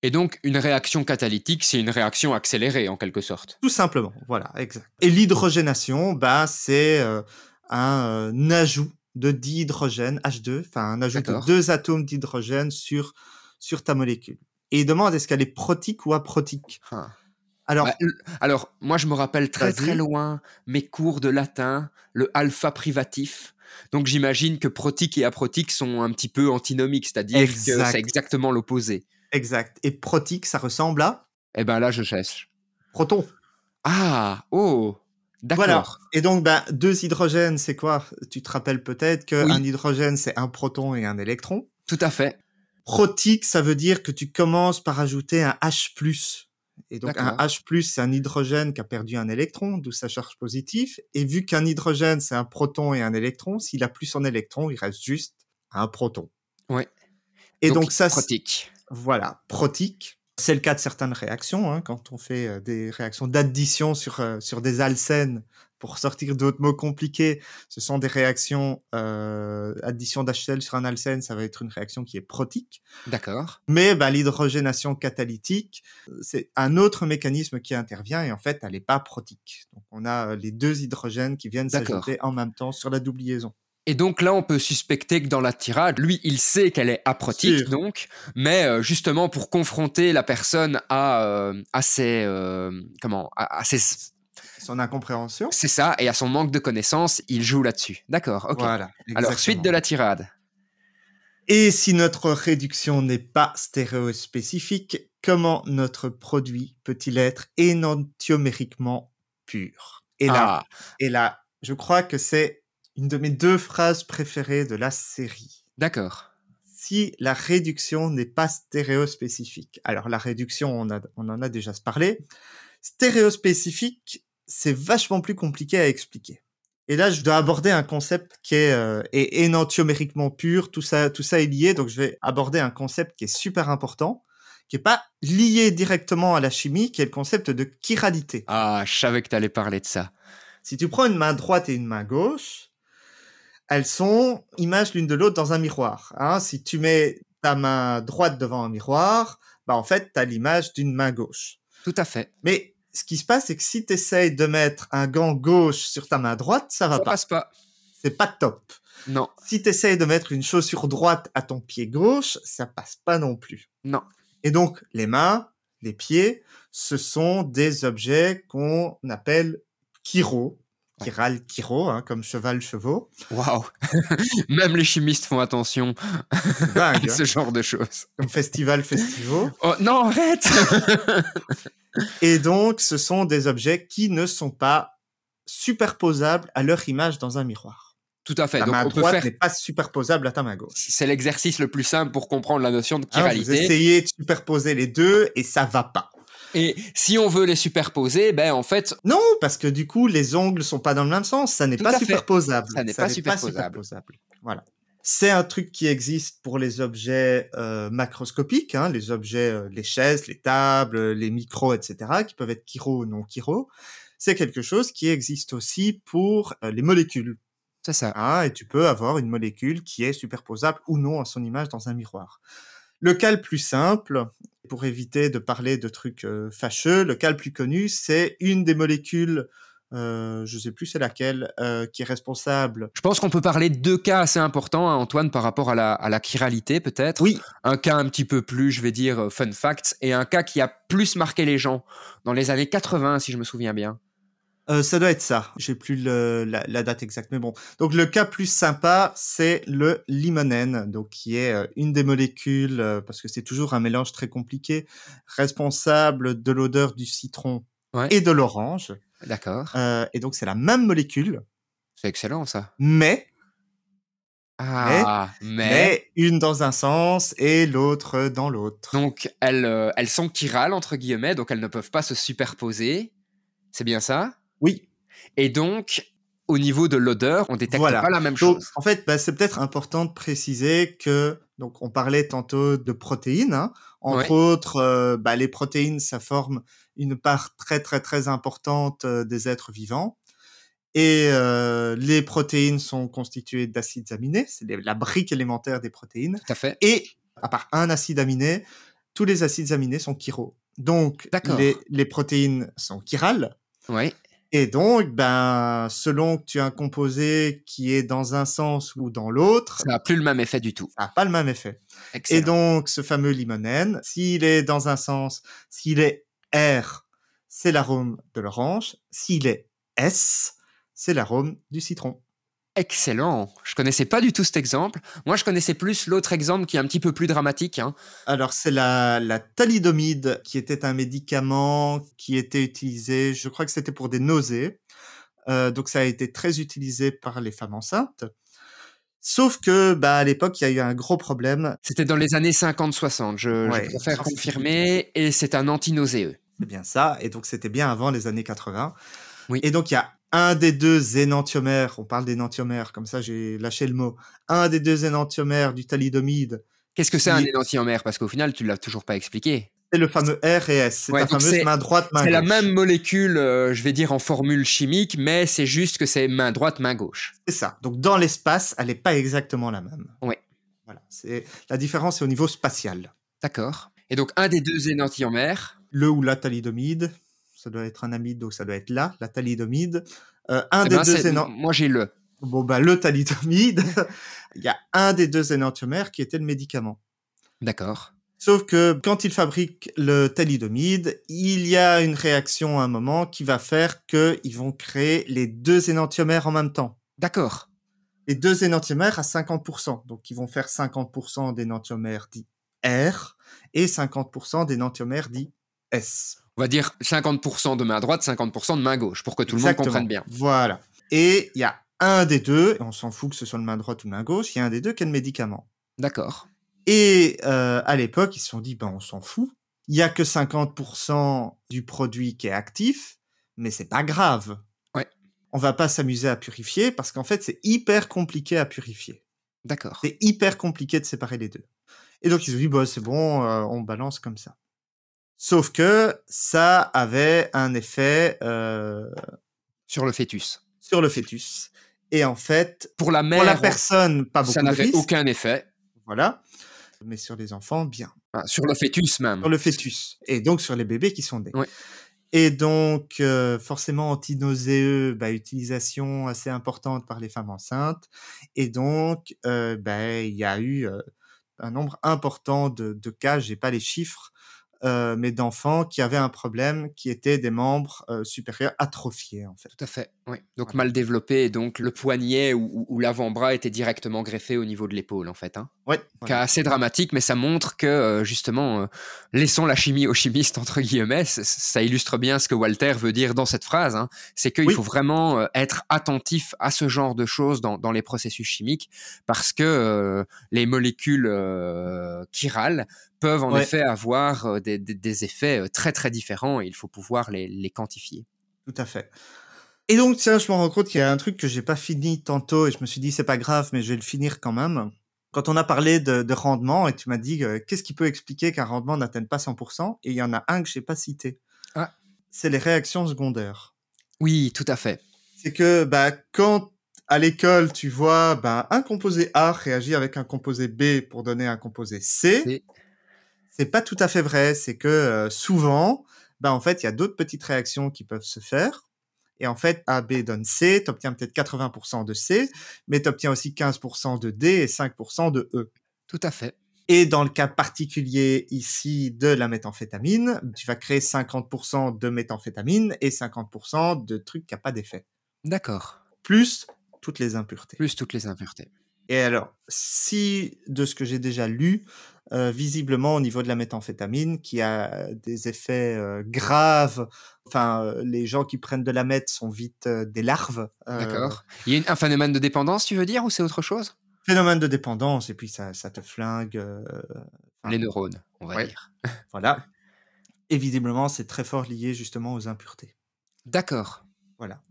Et donc, une réaction catalytique, c'est une réaction accélérée, en quelque sorte. Tout simplement, voilà, exact. Et l'hydrogénation, bah, c'est euh, un ajout de dihydrogène, H2, enfin un ajout de deux atomes d'hydrogène sur, sur ta molécule. Et il demande est-ce qu'elle est protique ou aprotique? Ah. Alors, Bah, alors, moi, je me rappelle très très loin mes cours de latin, le alpha privatif. Donc, j'imagine que protique et aprotique sont un petit peu antinomiques, c'est-à-dire que c'est exactement l'opposé. exact. Et protique, ça ressemble à? Eh ben là, je cherche. proton. Ah, oh, d'accord. Voilà. Et donc, bah, deux hydrogènes, c'est quoi? Tu te rappelles peut-être qu'un Oui. hydrogène, c'est un proton et un électron? Tout à fait. Protique, ça veut dire que tu commences par ajouter un H+. Et donc, un. H+, c'est un hydrogène qui a perdu un électron, d'où sa charge positive. Et vu qu'un hydrogène, c'est un proton et un électron, s'il a plus un électron, il reste juste un proton. Ouais. Et donc, ça, c'est- protique. voilà, protique. C'est le cas de certaines réactions, hein, quand on fait euh, des réactions d'addition sur, euh, sur des alcènes pour sortir d'autres mots compliqués. Ce sont des réactions, euh, addition d'HCl sur un alcène, ça va être une réaction qui est protique. D'accord. Mais bah, l'hydrogénation catalytique, euh, c'est un autre mécanisme qui intervient et en fait, elle n'est pas protique. Donc, on a les deux hydrogènes qui viennent s'ajouter en même temps sur la double liaison. Et donc là, on peut suspecter que dans la tirade, lui, il sait qu'elle est aprotique, donc, mais euh, justement pour confronter la personne à, euh, à ses, euh, comment, à, à ses, Son incompréhension. c'est ça, et à son manque de connaissances, il joue là-dessus. D'accord, ok. Voilà. Alors suite de la tirade. Et si notre réduction n'est pas stéréospécifique, comment notre produit peut-il être énantiomériquement pur? Et là, Ah, et là, je crois que c'est une de mes deux phrases préférées de la série. d'accord. Si la réduction n'est pas stéréospécifique. Alors la réduction, on, a, on en a déjà parlé. Stéréospécifique, c'est vachement plus compliqué à expliquer. Et là, je dois aborder un concept qui est, euh, est énantiomériquement pur. Tout ça, tout ça est lié. Donc, je vais aborder un concept qui est super important, qui est pas lié directement à la chimie, qui est le concept de chiralité. Ah, je savais que tu allais parler de ça. Si tu prends une main droite et une main gauche, elles sont images l'une de l'autre dans un miroir. Hein. Si tu mets ta main droite devant un miroir, bah en fait, tu as l'image d'une main gauche. Tout à fait. Mais ce qui se passe, c'est que si tu essayes de mettre un gant gauche sur ta main droite, ça va Ça pas. passe pas. C'est pas top. Non, Si tu essayes de mettre une chaussure droite à ton pied gauche, ça passe pas non plus. non. Et donc, les mains, les pieds, ce sont des objets qu'on appelle chiro, chiral, hein, comme cheval, chevaux. Waouh. [LAUGHS] Même les chimistes font attention [LAUGHS] à hein, ce genre de choses. comme festival, festival. [LAUGHS] Oh non, arrête Et donc, ce sont des objets qui ne sont pas superposables à leur image dans un miroir. Tout à fait. Ta Donc main on droite faire. n'est pas superposable à ta main gauche. C'est l'exercice le plus simple pour comprendre la notion de Hein, vous chiralité. essayez de superposer les deux et ça va pas. Et si on veut les superposer, ben en fait, Non, parce que du coup, les ongles sont pas dans le même sens. Ça n'est pas superposable. Ça n'est pas superposable. Voilà. C'est un truc qui existe pour les objets euh, macroscopiques, hein, les objets, euh, les chaises, les tables, les micros, etc., qui peuvent être chiro ou non chiro. C'est quelque chose qui existe aussi pour euh, les molécules. c'est ça. hein, et tu peux avoir une molécule qui est superposable ou non à son image dans un miroir. Le cas le plus simple, pour éviter de parler de trucs euh, fâcheux, le cas le plus connu, c'est une des molécules, euh, je sais plus c'est laquelle, euh, qui est responsable. Je pense qu'on peut parler de deux cas assez importants, hein, Antoine, par rapport à la, à la chiralité, peut-être. Oui, Un cas un petit peu plus, je vais dire, euh, fun fact, et un cas qui a plus marqué les gens dans les années 80, si je me souviens bien. Euh, ça doit être ça. J'ai plus le- la, la date exacte, mais bon. Donc le cas plus sympa, c'est le limonène, donc qui est euh, une des molécules, euh, parce que c'est toujours un mélange très compliqué, responsable de l'odeur du citron Ouais. et de l'orange. D'accord. Euh, et donc c'est la même molécule, C'est excellent, ça. mais, Ah, mais... mais une dans un sens et l'autre dans l'autre. Donc, elles, euh, elles sont chirales, entre guillemets, donc elles ne peuvent pas se superposer. C'est bien ça? Oui. Et donc, au niveau de l'odeur, on détecte Voilà. pas la même Donc, chose. en fait, bah, c'est peut-être important de préciser que, donc, on parlait tantôt de protéines. hein. Entre Ouais. autres, euh, bah, les protéines, ça forme une part très, très, très importante euh, des êtres vivants. Et euh, les protéines sont constituées d'acides aminés. C'est la brique élémentaire des protéines. Tout à fait. Et à part un acide aminé, tous les acides aminés sont chiro. Donc, les, les protéines sont chirales. Oui. Et donc, ben, selon que tu as un composé qui est dans un sens ou dans l'autre, Ça n'a plus le même effet du tout. ça n'a pas le même effet. Excellent. Et donc, ce fameux limonène, s'il est dans un sens, s'il est R, c'est l'arôme de l'orange. S'il est S, c'est l'arôme du citron. Excellent. Je connaissais pas du tout cet exemple. Moi, je connaissais plus l'autre exemple qui est un petit peu plus dramatique. hein. Alors, c'est la, la thalidomide qui était un médicament qui était utilisé, je crois que c'était pour des nausées. Euh, donc, ça a été très utilisé par les femmes enceintes. Sauf que, bah, à l'époque, il y a eu un gros problème. C'était dans les années 50-60. Je, préfère confirmer. Et c'est un antinauséeux. C'est bien ça. Et donc, c'était bien avant les années 80. Oui. Et donc, il y a un des deux énantiomères, on parle d'énantiomères, comme ça j'ai lâché le mot, un des deux énantiomères du thalidomide, Qu'est-ce que c'est un énantiomère? Parce qu'au final, tu l'as toujours pas expliqué. c'est le fameux R et S. C'est Ouais, ta donc fameuse c'est- main droite, main C'est la même molécule, euh, je vais dire en formule chimique, mais c'est juste que c'est main droite, main gauche. C'est ça. Donc, dans l'espace, elle n'est pas exactement la même. Ouais. Voilà. C'est, la différence est au niveau spatial. D'accord. Et donc, un des deux énantiomères, Le ou la thalidomide, ça doit être un amide, donc ça doit être là, la thalidomide. Euh, un eh des ben, deux énan- moi j'ai le. Bon, bah, le thalidomide, [LAUGHS] il y a un des deux énantiomères qui était le médicament. D'accord. Sauf que quand ils fabriquent le thalidomide, il y a une réaction à un moment qui va faire qu'ils vont créer les deux énantiomères en même temps. D'accord. Les deux énantiomères à 50%. Donc, ils vont faire 50% d'énantiomères dits R et 50% d'énantiomères dits S. On va dire 50% de main droite, 50% de main gauche, pour que tout le monde comprenne bien. Voilà. Et il y a un des deux, et on s'en fout que ce soit le main droite ou main gauche, il y a un des deux qui est le médicament. D'accord. Et euh, à l'époque, ils se sont dit, ben, on s'en fout. Il y a que 50% du produit qui est actif, mais c'est pas grave. Ouais. On va pas s'amuser à purifier parce qu'en fait, c'est hyper compliqué à purifier. D'accord. C'est hyper compliqué de séparer les deux. Et donc, ils ont dit, bah, c'est bon, euh, on balance comme ça. Sauf que ça avait un effet euh, Sur le fœtus. sur le fœtus. Et en fait, Pour la mère, pour la personne, pas beaucoup ça n'avait aucun effet. Voilà. Mais sur les enfants, bien. Sur le fœtus même. Sur le fœtus. Et donc sur les bébés qui sont nés. Et donc, euh, forcément, antinauséeux, bah, utilisation assez importante par les femmes enceintes. Et donc, euh, bah, il y a eu un nombre important de, de cas, j'ai pas les chiffres, euh, mais d'enfants qui avaient un problème qui était des membres euh, supérieurs atrophiés, en fait. Tout à fait, oui. Donc mal développé, et donc le poignet ou, l'avant-bras était directement greffé au niveau de l'épaule, en fait. Hein. Ouais. Cas voilà. assez dramatique, mais ça montre que, euh, justement, laissons la chimie aux chimistes, entre guillemets. Ça illustre bien ce que Walter veut dire dans cette phrase. hein. C'est qu'il Oui. faut vraiment être attentif à ce genre de choses dans, dans les processus chimiques, parce que les molécules chirales peuvent en Ouais. effet avoir euh, des, des- des effets euh, très très différents et il faut pouvoir les, les quantifier. Tout à fait. Et donc, tiens, je me rends compte qu'il y a un truc que j'ai pas fini tantôt et je me suis dit, c'est pas grave, mais je vais le finir quand même. Quand on a parlé de, de rendement et tu m'as dit, euh, qu'est-ce qui peut expliquer qu'un rendement n'atteigne pas 100% Et il y en a un que j'ai pas cité. Ah. C'est les réactions secondaires. Oui, tout à fait. C'est que, bah, quand à l'école, tu vois, bah, un composé A réagit avec un composé B pour donner un composé C, c'est pas tout à fait vrai. C'est que euh, souvent, bah, en fait, il y a d'autres petites réactions qui peuvent se faire. Et en fait, AB donne C, tu obtiens peut-être 80% de C, mais tu obtiens aussi 15% de D et 5% de E. Tout à fait. Et dans le cas particulier ici de la méthamphétamine, tu vas créer 50% de méthamphétamine et 50% de trucs qui n'ont pas d'effet. D'accord. Plus toutes les impuretés. Plus toutes les impuretés. Et alors, si de ce que j'ai déjà lu, euh, visiblement au niveau de la méthamphétamine, qui a des effets euh, graves, enfin, euh, les gens qui prennent de la meth sont vite des larves. D'accord. Il y a une- un phénomène de dépendance, tu veux dire, ou c'est autre chose? Phénomène de dépendance, et puis ça, ça te flingue. Les neurones, on va Ouais. dire. [LAUGHS] Voilà. Et visiblement, c'est très fort lié justement aux impuretés. D'accord. Voilà.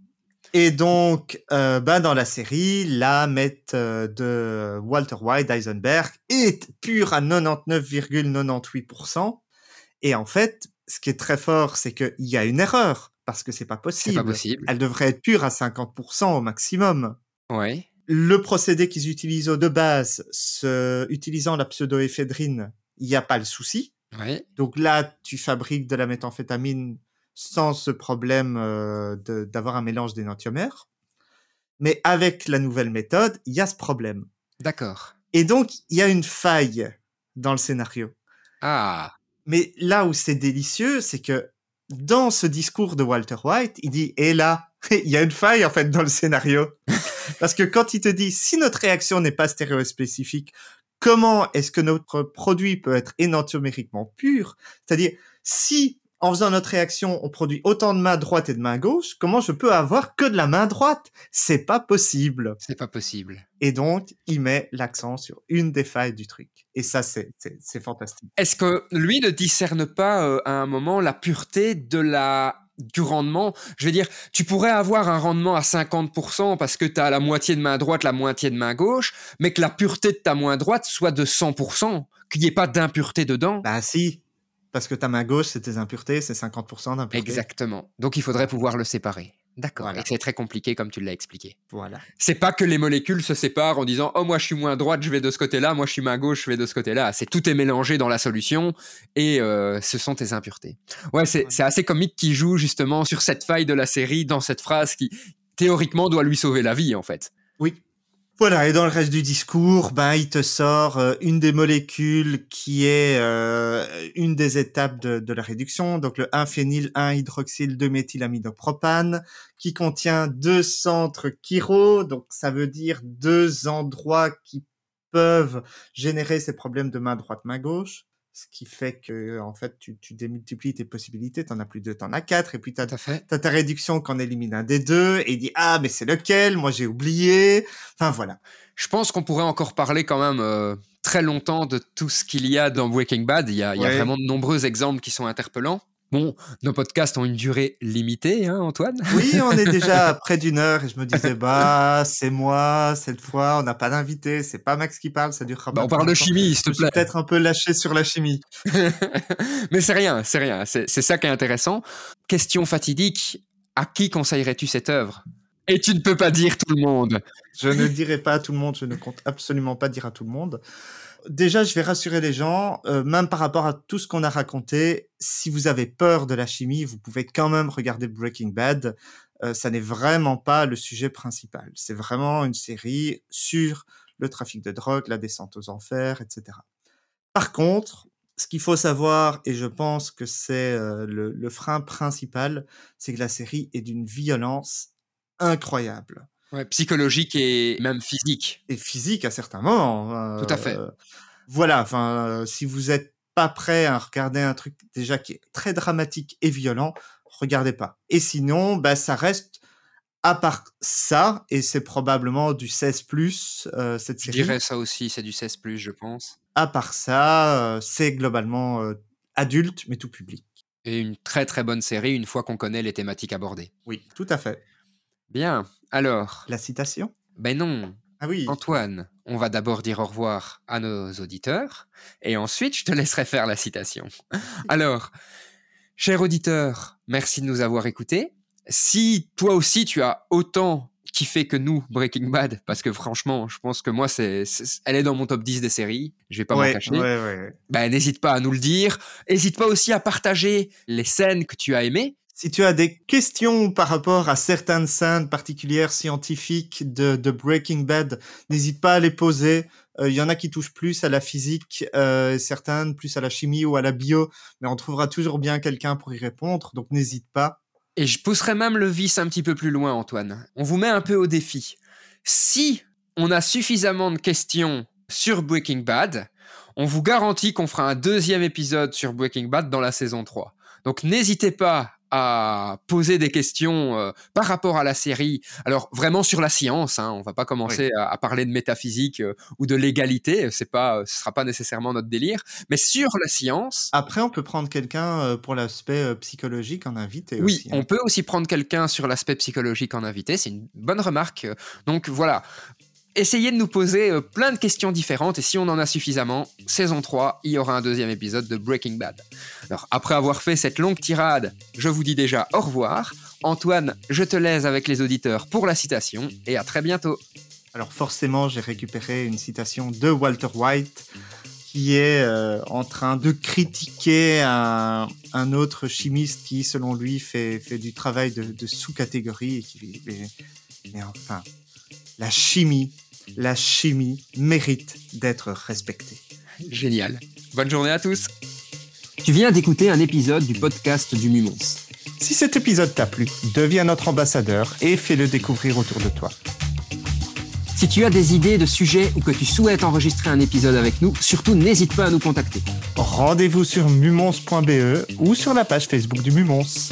Et donc, euh, bah, dans la série, la meth euh, de Walter White d'Eisenberg est pure à 99,98%. Et en fait, ce qui est très fort, c'est qu'il y a une erreur, parce que c'est pas C'est possible. pas possible. Elle devrait être pure à 50% au maximum. Ouais. Le procédé qu'ils utilisent de base, ce- utilisant la pseudoéphédrine, il n'y a pas le souci. Ouais. Donc là, tu fabriques de la méthamphétamine sans ce problème euh, d'avoir un mélange d'énantiomères. Mais avec la nouvelle méthode, il y a ce problème. D'accord. Et donc, il y a une faille dans le scénario. Ah. Mais là où c'est délicieux, c'est que dans ce discours de Walter White, il dit, et là, [LAUGHS] il y a une faille en fait dans le scénario. Parce que quand il te dit, si notre réaction n'est pas stéréospécifique, comment est-ce que notre produit peut être énantiomériquement pur? C'est-à-dire, si en faisant notre réaction, on produit autant de main droite et de main gauche, comment je peux avoir que de la main droite? C'est pas possible. C'est pas possible. Et donc, il met l'accent sur une des failles du truc. Et ça, c'est c'est- c'est fantastique. Est-ce que lui ne discerne pas euh, à un moment la pureté de la du rendement? Je veux dire, tu pourrais avoir un rendement à 50% parce que tu as la moitié de main droite, la moitié de main gauche, mais que la pureté de ta main droite soit de 100%, qu'il n'y ait pas d'impureté dedans? Bah si, parce que ta main gauche, c'est tes impuretés, c'est 50% d'impuretés. Exactement. Donc il faudrait pouvoir le séparer. D'accord. Voilà. Et c'est très compliqué comme tu l'as expliqué. Voilà. C'est pas que les molécules se séparent en disant oh moi je suis main droite je vais de ce côté-là, moi je suis main gauche je vais de ce côté-là. C'est tout est mélangé dans la solution et euh, ce sont tes impuretés. Ouais c'est c'est assez comique qui joue justement sur cette faille de la série dans cette phrase qui théoriquement doit lui sauver la vie en fait. Voilà, et dans le reste du discours, ben, il te sort euh, une des molécules qui est euh, une des étapes de, la réduction, donc le 1-phényl 1-hydroxyl 2-méthylamidopropane, qui contient deux centres chiro, donc ça veut dire deux endroits qui peuvent générer ces problèmes de main droite, main gauche. Ce qui fait que, en fait, tu, tu démultiplies tes possibilités, t'en as plus deux, t'en as quatre, et puis t'as. T'as ta réduction qu'on élimine un des deux et il dit ah mais c'est lequel? Moi j'ai oublié enfin voilà Je pense qu'on pourrait encore parler quand même euh, très longtemps de tout ce qu'il y a dans Breaking Bad. Il y a, il y a vraiment de nombreux exemples qui sont interpellants. Bon, nos podcasts ont une durée limitée, hein, Antoine? [LAUGHS] Oui on est déjà à [LAUGHS] près d'une heure et je me disais bah c'est moi cette fois on n'a pas d'invité c'est pas Max qui parle ça durera Bah, pas On parle de chimie, s'il je te plaît. peut-être un peu lâché sur la chimie [LAUGHS] Mais c'est rien, c'est rien. C'est c'est ça qui est intéressant. Question fatidique à qui conseillerais-tu cette œuvre? Et tu ne peux pas dire tout le monde. Je ne dirai pas à tout le monde, je ne compte absolument pas dire à tout le monde. Déjà, je vais rassurer les gens, euh, même par rapport à tout ce qu'on a raconté, si vous avez peur de la chimie, vous pouvez quand même regarder Breaking Bad. Euh, ça n'est vraiment pas le sujet principal. C'est vraiment une série sur le trafic de drogue, la descente aux enfers, etc. Par contre, ce qu'il faut savoir, et je pense que c'est euh, le, le frein principal, c'est que la série est d'une violence incroyable. Ouais, psychologique et même physique. Et physique à certains moments. Tout à fait. Euh, voilà, enfin, euh, si vous êtes pas prêt à regarder un truc déjà qui est très dramatique et violent, regardez pas. Et sinon, bah, ça reste, à part ça, et c'est probablement du 16 plus euh, cette Je série. dirais ça aussi, c'est du 16 plus, je pense. À part ça, euh, c'est globalement euh, adulte, mais tout public. Et une très très bonne série une fois qu'on connaît les thématiques abordées. Oui, tout à fait. Bien. Alors, La citation? Ben non, Ah oui. Antoine, on va d'abord dire au revoir à nos auditeurs et ensuite je te laisserai faire la citation. [LAUGHS] Alors, cher auditeur, merci de nous avoir écoutés. Si toi aussi tu as autant kiffé que nous Breaking Bad, parce que franchement, je pense que moi, c'est, elle est dans mon top 10 des séries, je vais pas m'en ouais, cacher. ouais, ouais. Ben, n'hésite pas à nous le dire. N'hésite pas aussi à partager les scènes que tu as aimées. Si tu as des questions par rapport à certaines scènes particulières scientifiques de, Breaking Bad, n'hésite pas à les poser. Euh, Il y en a qui touchent plus à la physique, euh, certaines plus à la chimie ou à la bio, mais on trouvera toujours bien quelqu'un pour y répondre, donc n'hésite pas. Et je pousserai même le vice un petit peu plus loin, Antoine. On vous met un peu au défi. Si on a suffisamment de questions sur Breaking Bad, on vous garantit qu'on fera un deuxième épisode sur Breaking Bad dans la saison 3. Donc n'hésitez pas à poser des questions euh, par rapport à la série. Alors vraiment sur la science, hein, on va pas commencer à, à parler de métaphysique euh, ou de légalité, c'est pas, ce sera pas nécessairement notre délire. Mais sur la science, Après, on peut prendre quelqu'un euh, pour l'aspect euh, psychologique en invité oui, aussi. hein. on peut aussi prendre quelqu'un sur l'aspect psychologique en invité, c'est une bonne remarque. Donc voilà, essayez de nous poser euh, plein de questions différentes et si on en a suffisamment, saison 3, il y aura un deuxième épisode de Breaking Bad. Alors après avoir fait cette longue tirade, je vous dis déjà au revoir. Antoine, je te laisse avec les auditeurs pour la citation et à très bientôt. Alors forcément, j'ai récupéré une citation de Walter White qui est euh, en train de critiquer un, autre chimiste qui, selon lui, fait, du travail de, sous-catégorie et qui mais enfin, la chimie, la chimie mérite d'être respectée. Génial. Bonne journée à tous. Tu viens d'écouter un épisode du podcast du Mumons. Si cet épisode t'a plu, deviens notre ambassadeur et fais-le découvrir autour de toi. Si tu as des idées de sujets ou que tu souhaites enregistrer un épisode avec nous, surtout n'hésite pas à nous contacter. Rendez-vous sur mumons.be ou sur la page Facebook du Mumons.